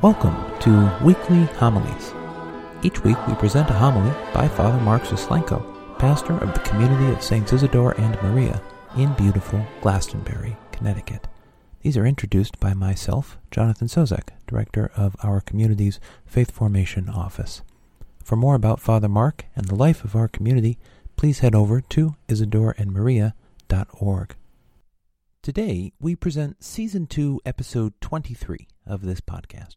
Welcome to Weekly Homilies. Each week we present a homily by Father Mark Zaslenko, pastor of the community of Saints Isidore and Maria in beautiful Glastonbury, Connecticut. These are introduced by myself, Jonathan Sozek, director of our community's Faith Formation Office. For more about Father Mark and the life of our community, please head over to isidoreandmaria.org. Today, we present Season 2, Episode 23 of this podcast.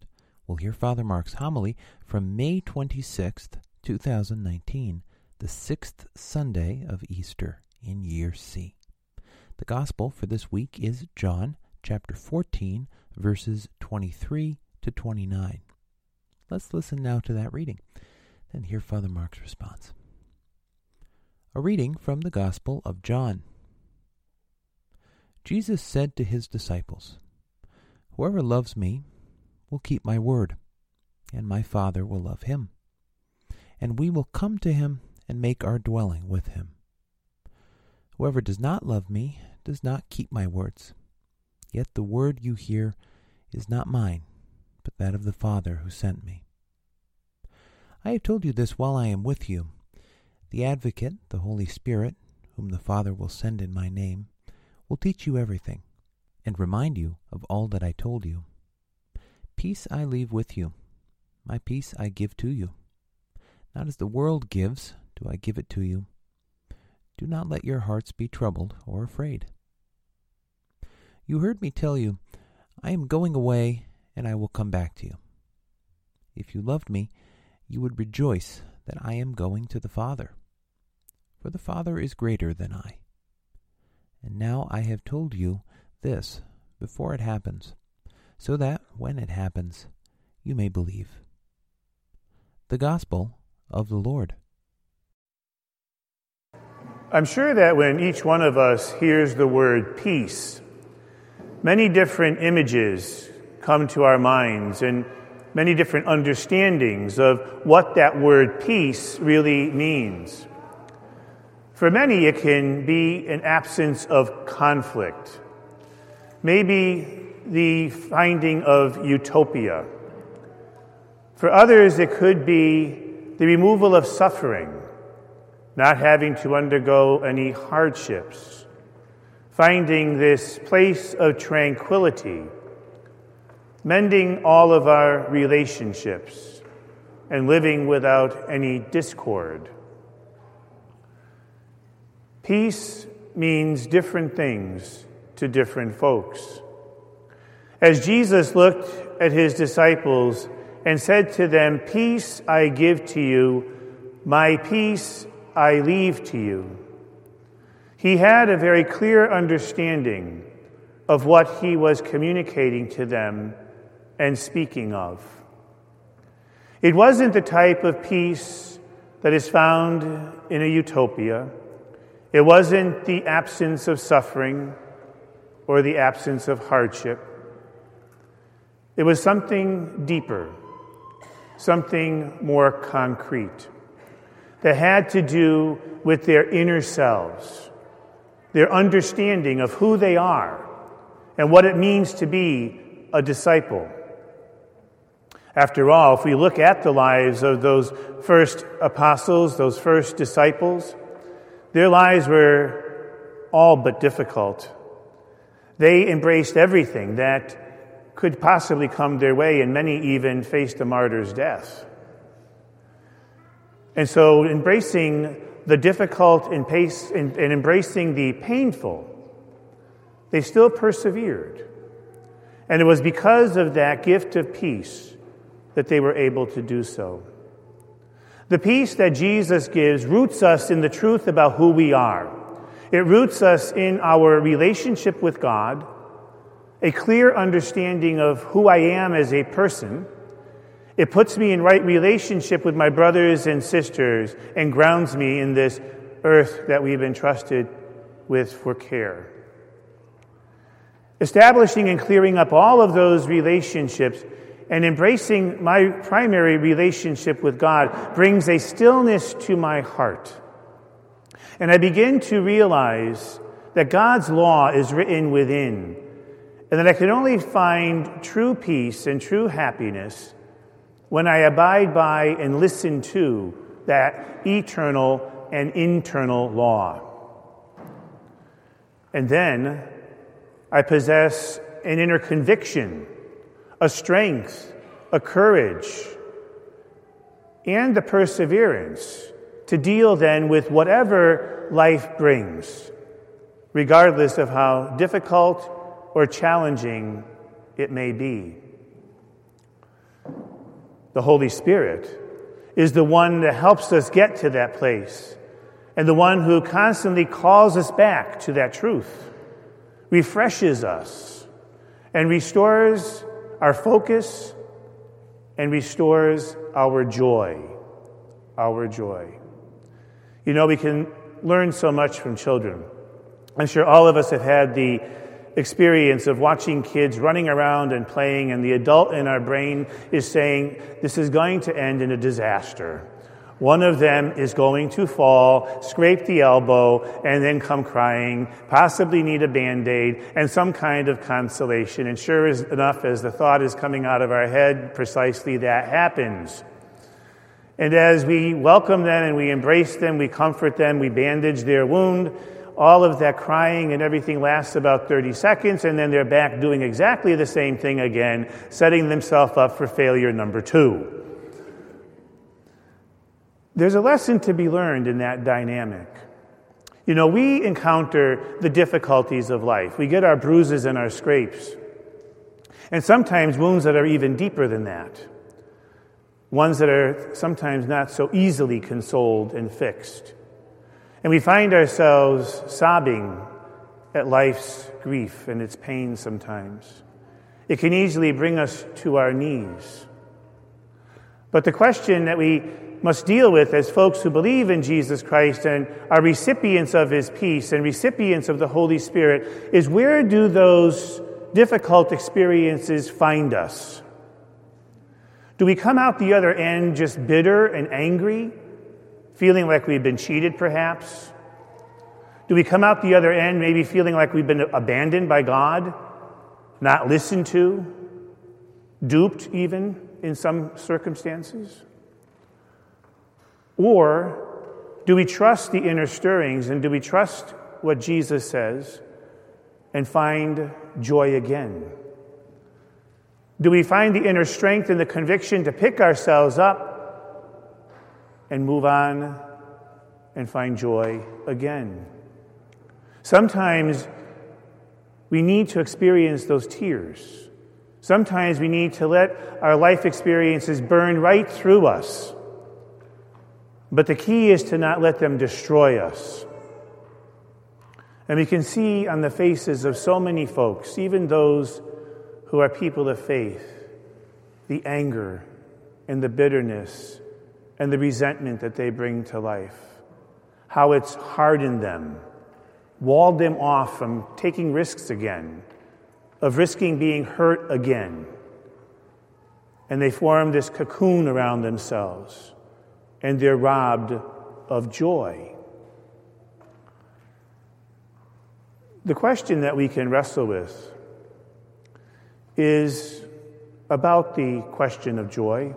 We'll hear Father Mark's homily from May 26th, 2019, the sixth Sunday of Easter in Year C. The Gospel for this week is John chapter 14, verses 23 to 29. Let's listen now to that reading, then hear Father Mark's response. A reading from the Gospel of John. Jesus said to his disciples, Whoever loves me will keep my word, and my Father will love him. And we will come to him and make our dwelling with him. Whoever does not love me does not keep my words. Yet the word you hear is not mine, but that of the Father who sent me. I have told you this while I am with you. The Advocate, the Holy Spirit, whom the Father will send in my name, will teach you everything, and remind you of all that I told you. Peace I leave with you, my peace I give to you. Not as the world gives, do I give it to you. Do not let your hearts be troubled or afraid. You heard me tell you, I am going away, and I will come back to you. If you loved me, you would rejoice that I am going to the Father, for the Father is greater than I. And now I have told you this before it happens so that, when it happens, you may believe. The Gospel of the Lord. I'm sure that when each one of us hears the word peace, many different images come to our minds and many different understandings of what that word peace really means. For many, it can be an absence of conflict. Maybe the finding of utopia. For others, it could be the removal of suffering, not having to undergo any hardships, finding this place of tranquility, mending all of our relationships, and living without any discord. Peace means different things to different folks. As Jesus looked at his disciples and said to them, Peace I give to you, my peace I leave to you, he had a very clear understanding of what he was communicating to them and speaking of. It wasn't the type of peace that is found in a utopia. It wasn't the absence of suffering or the absence of hardship. It was something deeper, something more concrete that had to do with their inner selves, their understanding of who they are and what it means to be a disciple. After all, if we look at the lives of those first apostles, those first disciples, their lives were all but difficult. They embraced everything that could possibly come their way, and many even faced a martyr's death. And so, embracing the difficult and, pace, and, and embracing the painful, they still persevered. And it was because of that gift of peace that they were able to do so. The peace that Jesus gives roots us in the truth about who we are. It roots us in our relationship with God a clear understanding of who I am as a person. It puts me in right relationship with my brothers and sisters and grounds me in this earth that we've been trusted with for care. Establishing and clearing up all of those relationships and embracing my primary relationship with God brings a stillness to my heart. And I begin to realize that God's law is written within and that I can only find true peace and true happiness when I abide by and listen to that eternal and internal law. And then I possess an inner conviction, a strength, a courage, and the perseverance to deal then with whatever life brings, regardless of how difficult or challenging it may be. The Holy Spirit is the one that helps us get to that place and the one who constantly calls us back to that truth, refreshes us, and restores our focus and restores our joy. Our joy. You know, we can learn so much from children. I'm sure all of us have had the experience of watching kids running around and playing, and the adult in our brain is saying, This is going to end in a disaster. One of them is going to fall, scrape the elbow, and then come crying, possibly need a band aid and some kind of consolation. And sure enough, as the thought is coming out of our head, precisely that happens. And as we welcome them and we embrace them, we comfort them, we bandage their wound, all of that crying and everything lasts about 30 seconds, and then they're back doing exactly the same thing again, setting themselves up for failure number two. There's a lesson to be learned in that dynamic. You know, we encounter the difficulties of life. We get our bruises and our scrapes, and sometimes wounds that are even deeper than that. Ones that are sometimes not so easily consoled and fixed. And we find ourselves sobbing at life's grief and its pain sometimes. It can easily bring us to our knees. But the question that we must deal with as folks who believe in Jesus Christ and are recipients of his peace and recipients of the Holy Spirit is where do those difficult experiences find us? Do we come out the other end just bitter and angry, feeling like we've been cheated perhaps? Do we come out the other end maybe feeling like we've been abandoned by God, not listened to, duped even in some circumstances? Or do we trust the inner stirrings and do we trust what Jesus says and find joy again? Do we find the inner strength and the conviction to pick ourselves up and move on and find joy again? Sometimes we need to experience those tears. Sometimes we need to let our life experiences burn right through us but the key is to not let them destroy us. And we can see on the faces of so many folks, even those who are people of faith, the anger and the bitterness and the resentment that they bring to life. How it's hardened them, walled them off from taking risks again, of risking being hurt again. And they form this cocoon around themselves and they're robbed of joy. The question that we can wrestle with is about the question of joy.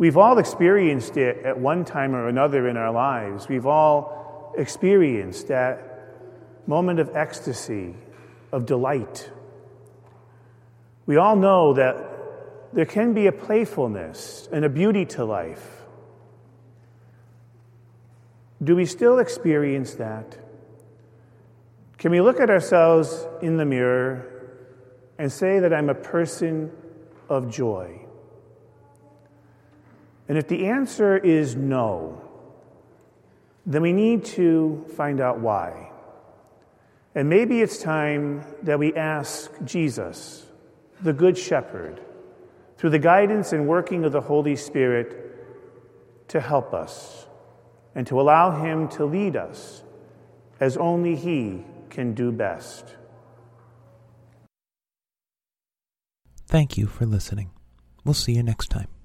We've all experienced it at one time or another in our lives. We've all experienced that moment of ecstasy, of delight. We all know that there can be a playfulness and a beauty to life do we still experience that? Can we look at ourselves in the mirror and say that I'm a person of joy? And if the answer is no, then we need to find out why. And maybe it's time that we ask Jesus, the Good Shepherd, through the guidance and working of the Holy Spirit, to help us and to allow Him to lead us as only He can do best. Thank you for listening. We'll see you next time.